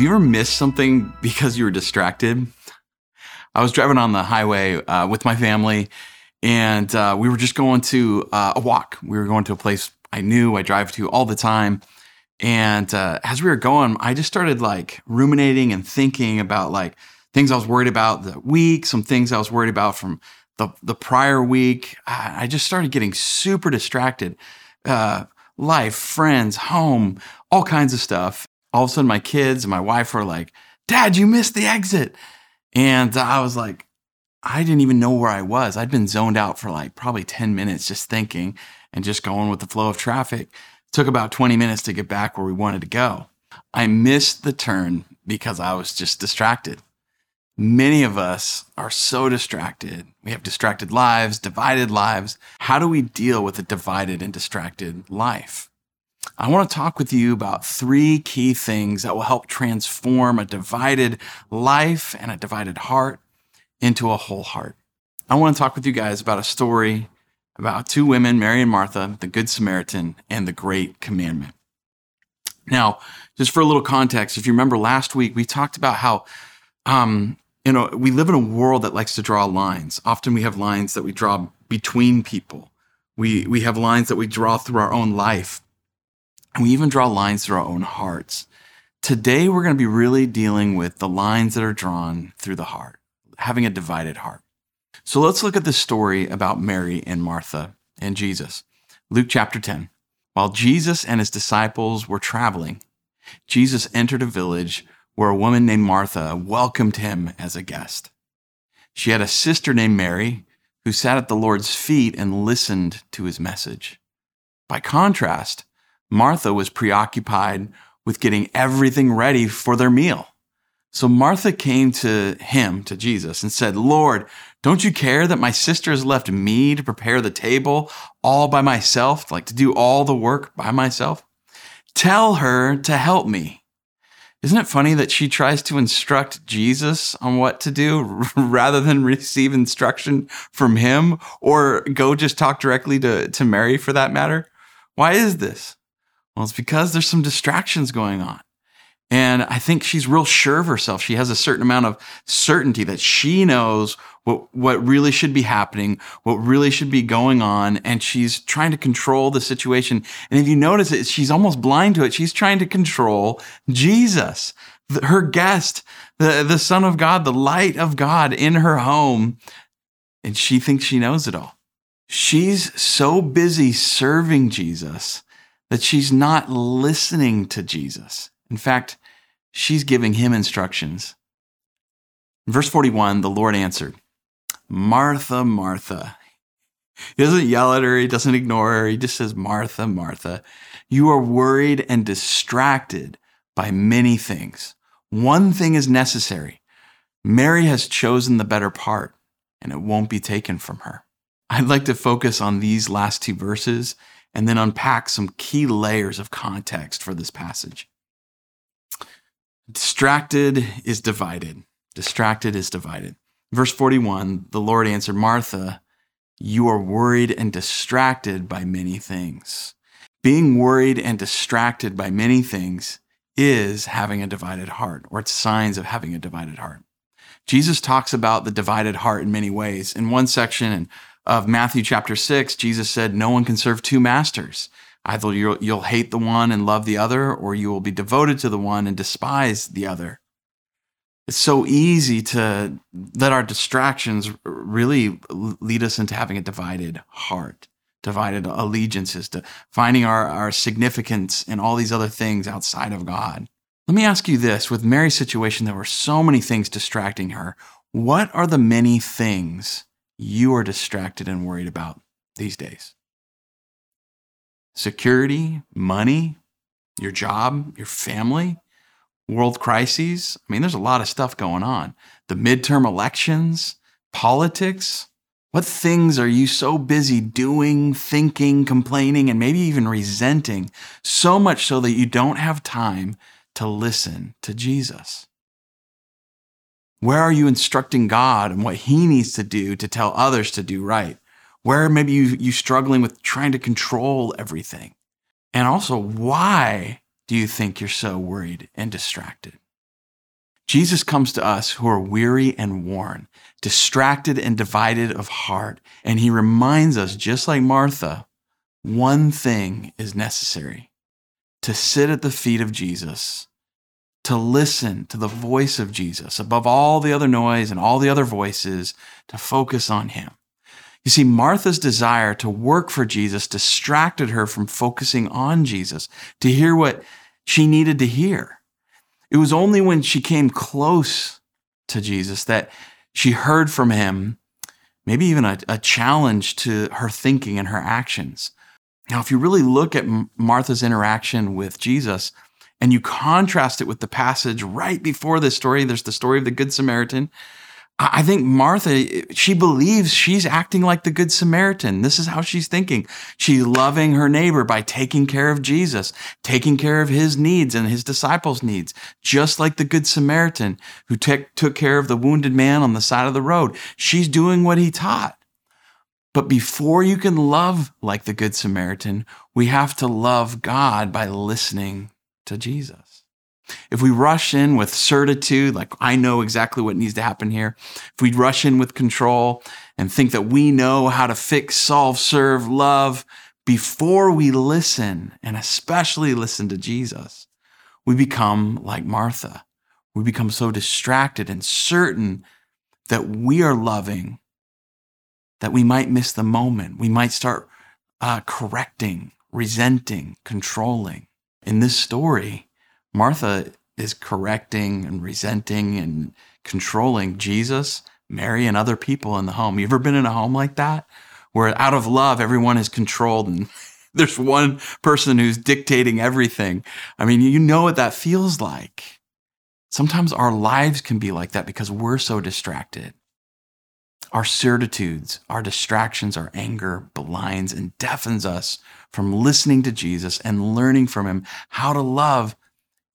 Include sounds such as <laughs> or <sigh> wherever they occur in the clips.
Have you ever missed something because you were distracted? I was driving on the highway uh, with my family, and uh, we were just going to uh, a walk. We were going to a place I knew I drive to all the time. And uh, as we were going, I just started like ruminating and thinking about like things I was worried about the week, some things I was worried about from the, the prior week. I just started getting super distracted. Uh, life, friends, home, all kinds of stuff. All of a sudden, my kids and my wife were like, Dad, you missed the exit. And I was like, I didn't even know where I was. I'd been zoned out for like probably 10 minutes just thinking and just going with the flow of traffic. It took about 20 minutes to get back where we wanted to go. I missed the turn because I was just distracted. Many of us are so distracted. We have distracted lives, divided lives. How do we deal with a divided and distracted life? I want to talk with you about three key things that will help transform a divided life and a divided heart into a whole heart. I want to talk with you guys about a story about two women, Mary and Martha, the Good Samaritan, and the Great Commandment. Now, just for a little context, if you remember last week, we talked about how, um, you know, we live in a world that likes to draw lines. Often we have lines that we draw between people. We, we have lines that we draw through our own life. And we even draw lines through our own hearts. Today, we're going to be really dealing with the lines that are drawn through the heart, having a divided heart. So let's look at the story about Mary and Martha and Jesus. Luke chapter 10. While Jesus and his disciples were traveling, Jesus entered a village where a woman named Martha welcomed him as a guest. She had a sister named Mary who sat at the Lord's feet and listened to his message. By contrast, Martha was preoccupied with getting everything ready for their meal. So Martha came to him, to Jesus, and said, Lord, don't you care that my sister has left me to prepare the table all by myself, like to do all the work by myself? Tell her to help me. Isn't it funny that she tries to instruct Jesus on what to do <laughs> rather than receive instruction from him or go just talk directly to, to Mary for that matter? Why is this? Well, it's because there's some distractions going on. And I think she's real sure of herself. She has a certain amount of certainty that she knows what, what really should be happening, what really should be going on. And she's trying to control the situation. And if you notice it, she's almost blind to it. She's trying to control Jesus, her guest, the, the son of God, the light of God in her home. And she thinks she knows it all. She's so busy serving Jesus that she's not listening to Jesus. In fact, she's giving him instructions. In verse 41, the Lord answered, Martha, Martha. <laughs> He doesn't yell at her, he doesn't ignore her, he just says, Martha, Martha. You are worried and distracted by many things. One thing is necessary. Mary has chosen the better part, and it won't be taken from her. I'd like to focus on these last two verses and then unpack some key layers of context for this passage. Distracted is divided. Distracted is divided. Verse 41 the Lord answered, Martha, you are worried and distracted by many things. Being worried and distracted by many things is having a divided heart, or it's signs of having a divided heart. Jesus talks about the divided heart in many ways. In one section, and of Matthew chapter 6, Jesus said, No one can serve two masters. Either you'll, you'll hate the one and love the other, or you will be devoted to the one and despise the other. It's so easy to let our distractions really lead us into having a divided heart, divided allegiances, to finding our, our significance in all these other things outside of God. Let me ask you this with Mary's situation, there were so many things distracting her. What are the many things you are distracted and worried about these days? Security, money, your job, your family? world crises. I mean, there's a lot of stuff going on. The midterm elections, politics. What things are you so busy doing, thinking, complaining, and maybe even resenting, so much so that you don't have time to listen to Jesus? Where are you instructing God and what He needs to do to tell others to do right? Where maybe you you struggling with trying to control everything? And also, why do you think you're so worried and distracted? Jesus comes to us who are weary and worn, distracted and divided of heart, and he reminds us, just like Martha, one thing is necessary to sit at the feet of Jesus to listen to the voice of Jesus above all the other noise and all the other voices, to focus on him. You see, Martha's desire to work for Jesus distracted her from focusing on Jesus, to hear what she needed to hear. It was only when she came close to Jesus that she heard from him, maybe even a, a challenge to her thinking and her actions. Now, if you really look at Martha's interaction with Jesus, and you contrast it with the passage right before this story, there's the story of the Good Samaritan. I think Martha, she believes she's acting like the Good Samaritan. This is how she's thinking. She's loving her neighbor by taking care of Jesus, taking care of his needs and his disciples' needs, just like the Good Samaritan who t- took care of the wounded man on the side of the road. She's doing what he taught. But before you can love like the Good Samaritan, we have to love God by listening to Jesus. If we rush in with certitude, like I know exactly what needs to happen here, if we rush in with control and think that we know how to fix, solve, serve, love before we listen, and especially listen to Jesus, we become like Martha. We become so distracted and certain that we are loving that we might miss the moment. We might start uh, correcting, resenting, controlling in this story, Martha is correcting and resenting and controlling Jesus, Mary, and other people in the home. You ever been in a home like that? Where out of love, everyone is controlled and <laughs> there's one person who's dictating everything. I mean, you know what that feels like. Sometimes our lives can be like that because we're so distracted. Our certitudes, our distractions, our anger blinds and deafens us from listening to Jesus and learning from him how to love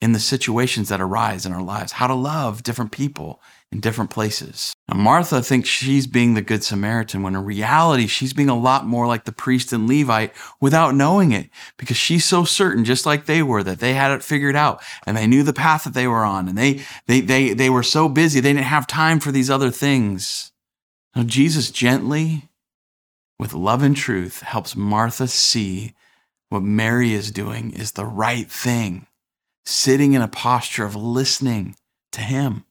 in the situations that arise in our lives, how to love different people in different places. Now, Martha thinks she's being the Good Samaritan when in reality, she's being a lot more like the priest and Levite without knowing it because she's so certain, just like they were, that they had it figured out and they knew the path that they were on and they, they, they, they were so busy, they didn't have time for these other things. Now, Jesus gently with love and truth helps Martha see what Mary is doing is the right thing, sitting in a posture of listening to him.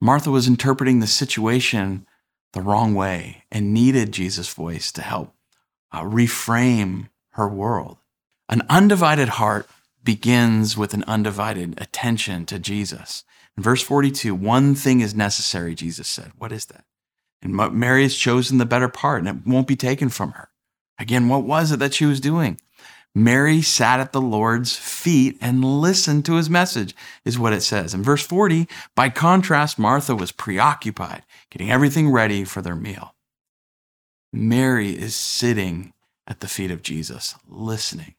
Martha was interpreting the situation the wrong way and needed Jesus' voice to help uh, reframe her world. An undivided heart begins with an undivided attention to Jesus. In verse 42, one thing is necessary, Jesus said. What is that? And Mary has chosen the better part, and it won't be taken from her. Again, what was it that she was doing? Mary sat at the Lord's feet and listened to his message, is what it says. In verse 40, by contrast, Martha was preoccupied, getting everything ready for their meal. Mary is sitting at the feet of Jesus, listening.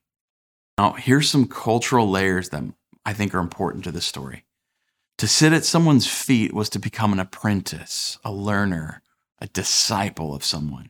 Now, here's some cultural layers that I think are important to this story. To sit at someone's feet was to become an apprentice, a learner, a disciple of someone,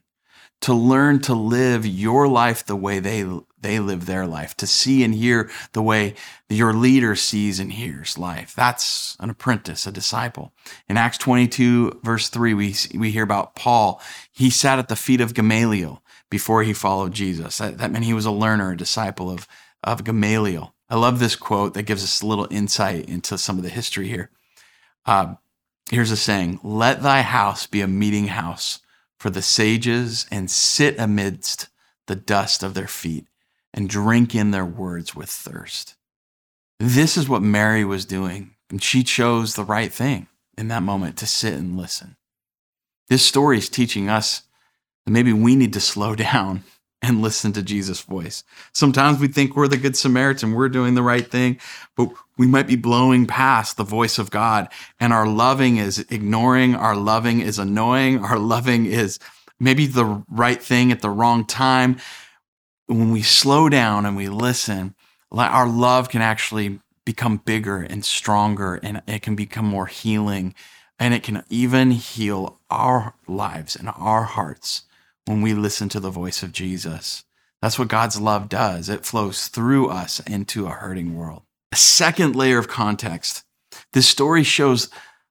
to learn to live your life the way they, they live their life, to see and hear the way your leader sees and hears life. That's an apprentice, a disciple. In Acts 22, verse 3, we, we hear about Paul. He sat at the feet of Gamaliel before he followed Jesus. That, that meant he was a learner, a disciple of, of Gamaliel. I love this quote that gives us a little insight into some of the history here. Uh, Here's a saying Let thy house be a meeting house for the sages, and sit amidst the dust of their feet, and drink in their words with thirst. This is what Mary was doing, and she chose the right thing in that moment to sit and listen. This story is teaching us that maybe we need to slow <laughs> down and listen to Jesus' voice. Sometimes we think we're the Good Samaritan, we're doing the right thing, but we might be blowing past the voice of God. And our loving is ignoring, our loving is annoying, our loving is maybe the right thing at the wrong time. When we slow down and we listen, our love can actually become bigger and stronger and it can become more healing and it can even heal our lives and our hearts when we listen to the voice of Jesus. That's what God's love does. It flows through us into a hurting world. A second layer of context. This story shows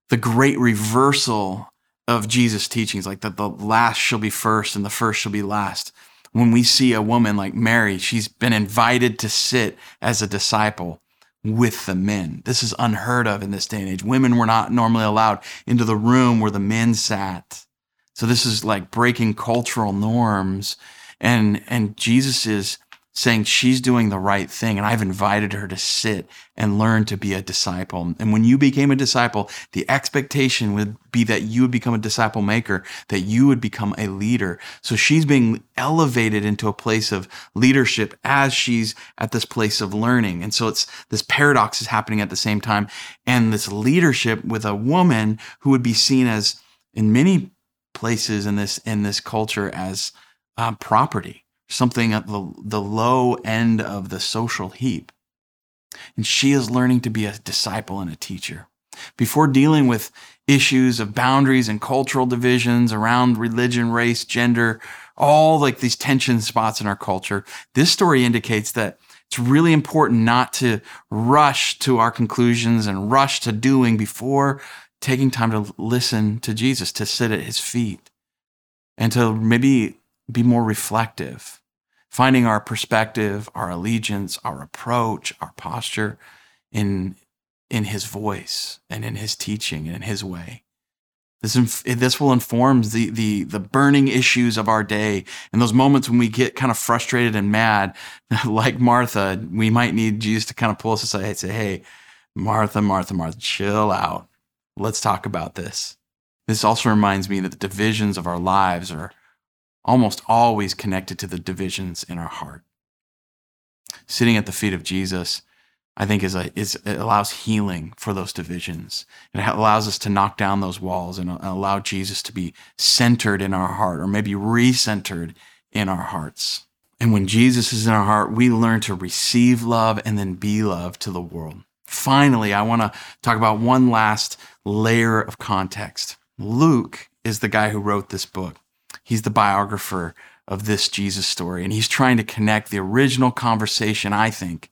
the great reversal of Jesus' teachings, like that the last shall be first and the first shall be last. When we see a woman like Mary, she's been invited to sit as a disciple with the men. This is unheard of in this day and age. Women were not normally allowed into the room where the men sat. So this is like breaking cultural norms. And, and Jesus is saying she's doing the right thing. And I've invited her to sit and learn to be a disciple. And when you became a disciple, the expectation would be that you would become a disciple maker, that you would become a leader. So she's being elevated into a place of leadership as she's at this place of learning. And so it's this paradox is happening at the same time. And this leadership with a woman who would be seen as in many places in this, in this culture as uh, property something at the, the low end of the social heap. And she is learning to be a disciple and a teacher. Before dealing with issues of boundaries and cultural divisions around religion, race, gender, all like these tension spots in our culture, this story indicates that it's really important not to rush to our conclusions and rush to doing before taking time to listen to Jesus, to sit at his feet, and to maybe be more reflective finding our perspective, our allegiance, our approach, our posture in, in his voice and in his teaching and in his way. This, inf- this will inform the, the, the burning issues of our day. And those moments when we get kind of frustrated and mad, <laughs> like Martha, we might need Jesus to kind of pull us aside and say, Hey, Martha, Martha, Martha, chill out. Let's talk about this. This also reminds me that the divisions of our lives are almost always connected to the divisions in our heart. Sitting at the feet of Jesus, I think is a is it allows healing for those divisions. It allows us to knock down those walls and allow Jesus to be centered in our heart or maybe recentered in our hearts. And when Jesus is in our heart, we learn to receive love and then be love to the world. Finally, I want to talk about one last layer of context. Luke is the guy who wrote this book. He's the biographer of this Jesus story, and he's trying to connect the original conversation, I think.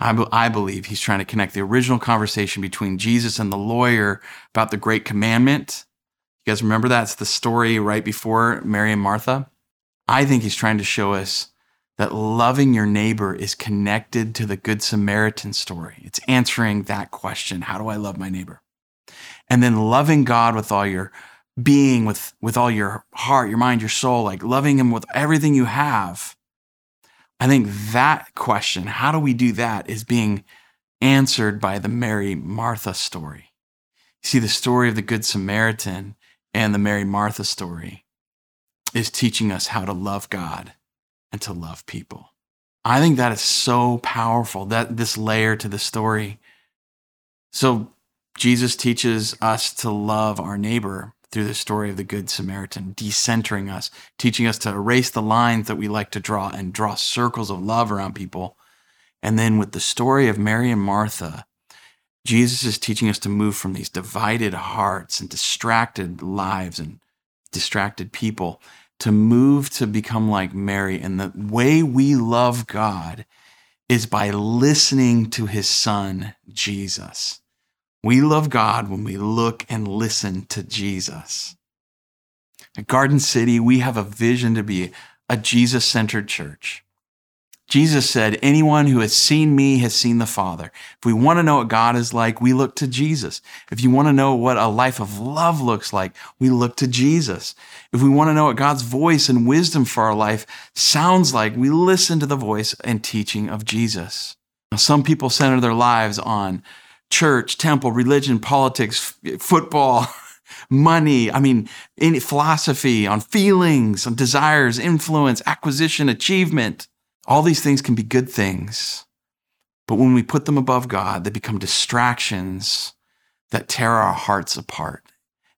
I, be- I believe he's trying to connect the original conversation between Jesus and the lawyer about the great commandment. You guys remember that's the story right before Mary and Martha. I think he's trying to show us that loving your neighbor is connected to the Good Samaritan story. It's answering that question How do I love my neighbor? And then loving God with all your being with, with all your heart, your mind, your soul, like loving Him with everything you have. I think that question, how do we do that, is being answered by the Mary Martha story. See, the story of the Good Samaritan and the Mary Martha story is teaching us how to love God and to love people. I think that is so powerful, that this layer to the story. So Jesus teaches us to love our neighbor through the story of the Good Samaritan, decentering us, teaching us to erase the lines that we like to draw and draw circles of love around people. And then with the story of Mary and Martha, Jesus is teaching us to move from these divided hearts and distracted lives and distracted people to move to become like Mary. And the way we love God is by listening to his son, Jesus. We love God when we look and listen to Jesus. At Garden City, we have a vision to be a Jesus centered church. Jesus said, Anyone who has seen me has seen the Father. If we want to know what God is like, we look to Jesus. If you want to know what a life of love looks like, we look to Jesus. If we want to know what God's voice and wisdom for our life sounds like, we listen to the voice and teaching of Jesus. Now, some people center their lives on church, temple, religion, politics, football, <laughs> money, I mean, in philosophy, on feelings, on desires, influence, acquisition, achievement. All these things can be good things. But when we put them above God, they become distractions that tear our hearts apart.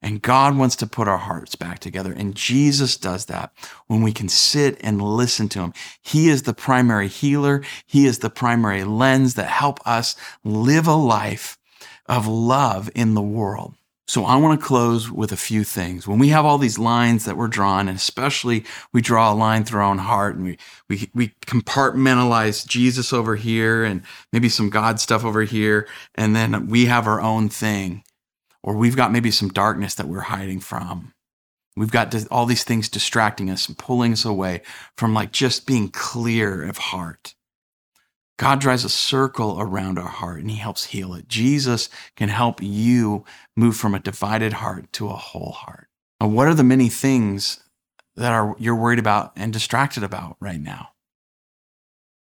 And God wants to put our hearts back together. And Jesus does that when we can sit and listen to him. He is the primary healer. He is the primary lens that help us live a life of love in the world. So I want to close with a few things. When we have all these lines that we're drawn, and especially we draw a line through our own heart and we, we, we compartmentalize Jesus over here and maybe some God stuff over here, and then we have our own thing or we've got maybe some darkness that we're hiding from. We've got all these things distracting us and pulling us away from like just being clear of heart. God drives a circle around our heart and he helps heal it. Jesus can help you move from a divided heart to a whole heart. Now, what are the many things that are you're worried about and distracted about right now?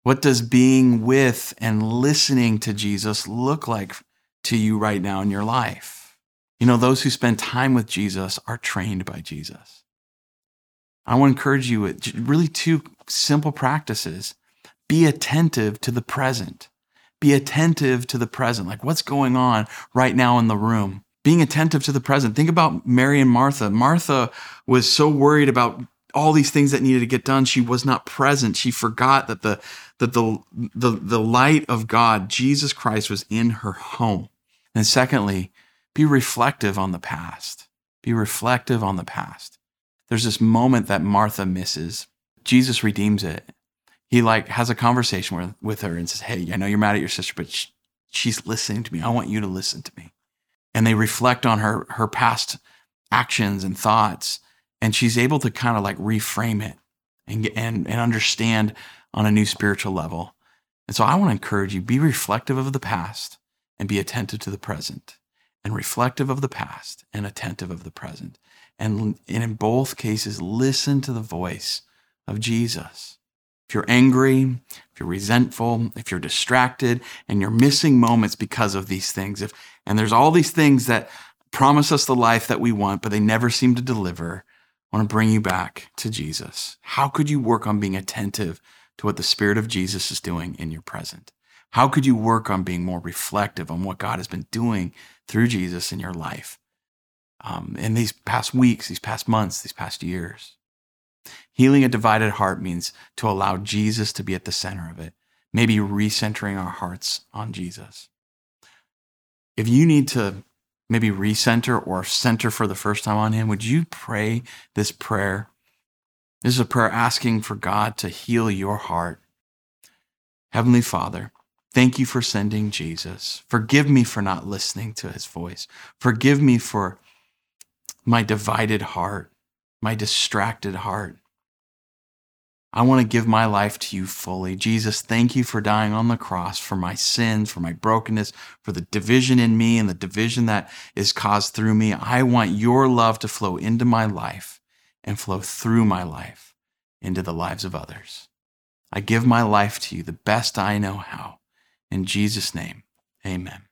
What does being with and listening to Jesus look like to you right now in your life? You know, those who spend time with Jesus are trained by Jesus. I want to encourage you with really two simple practices. Be attentive to the present. Be attentive to the present, like what's going on right now in the room. Being attentive to the present. Think about Mary and Martha. Martha was so worried about all these things that needed to get done. She was not present. She forgot that the that the the, the light of God, Jesus Christ, was in her home. And secondly, be reflective on the past. Be reflective on the past. There's this moment that Martha misses. Jesus redeems it. He like has a conversation with, with her and says, Hey, I know you're mad at your sister, but she, she's listening to me. I want you to listen to me. And they reflect on her, her past actions and thoughts. And she's able to kind of like reframe it and, and, and understand on a new spiritual level. And so I want to encourage you be reflective of the past and be attentive to the present and reflective of the past and attentive of the present. And, in both cases, listen to the voice of Jesus. If you're angry, if you're resentful, if you're distracted, and you're missing moments because of these things, if and there's all these things that promise us the life that we want, but they never seem to deliver, I want to bring you back to Jesus. How could you work on being attentive to what the Spirit of Jesus is doing in your present? How could you work on being more reflective on what God has been doing through Jesus in your life um, in these past weeks, these past months, these past years? Healing a divided heart means to allow Jesus to be at the center of it, maybe recentering our hearts on Jesus. If you need to maybe recenter or center for the first time on Him, would you pray this prayer? This is a prayer asking for God to heal your heart. Heavenly Father, Thank you for sending Jesus. Forgive me for not listening to his voice. Forgive me for my divided heart, my distracted heart. I want to give my life to you fully. Jesus, thank you for dying on the cross for my sins, for my brokenness, for the division in me and the division that is caused through me. I want your love to flow into my life and flow through my life into the lives of others. I give my life to you the best I know how. In Jesus' name, amen.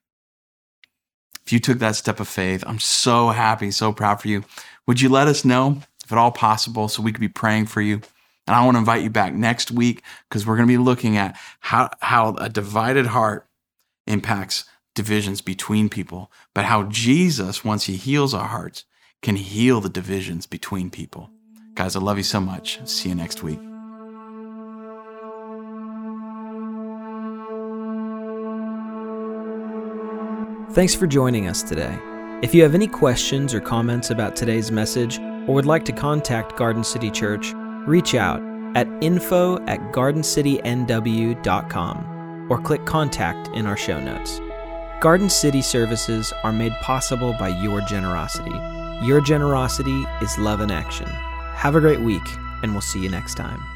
If you took that step of faith, I'm so happy, so proud for you. Would you let us know, if at all possible, so we could be praying for you? And I want to invite you back next week because we're going to be looking at how, how a divided heart impacts divisions between people, but how Jesus, once he heals our hearts, can heal the divisions between people. Guys, I love you so much. See you next week. Thanks for joining us today. If you have any questions or comments about today's message or would like to contact Garden City Church, reach out at info at gardencitynw.com or click contact in our show notes. Garden City services are made possible by your generosity. Your generosity is love in action. Have a great week, and we'll see you next time.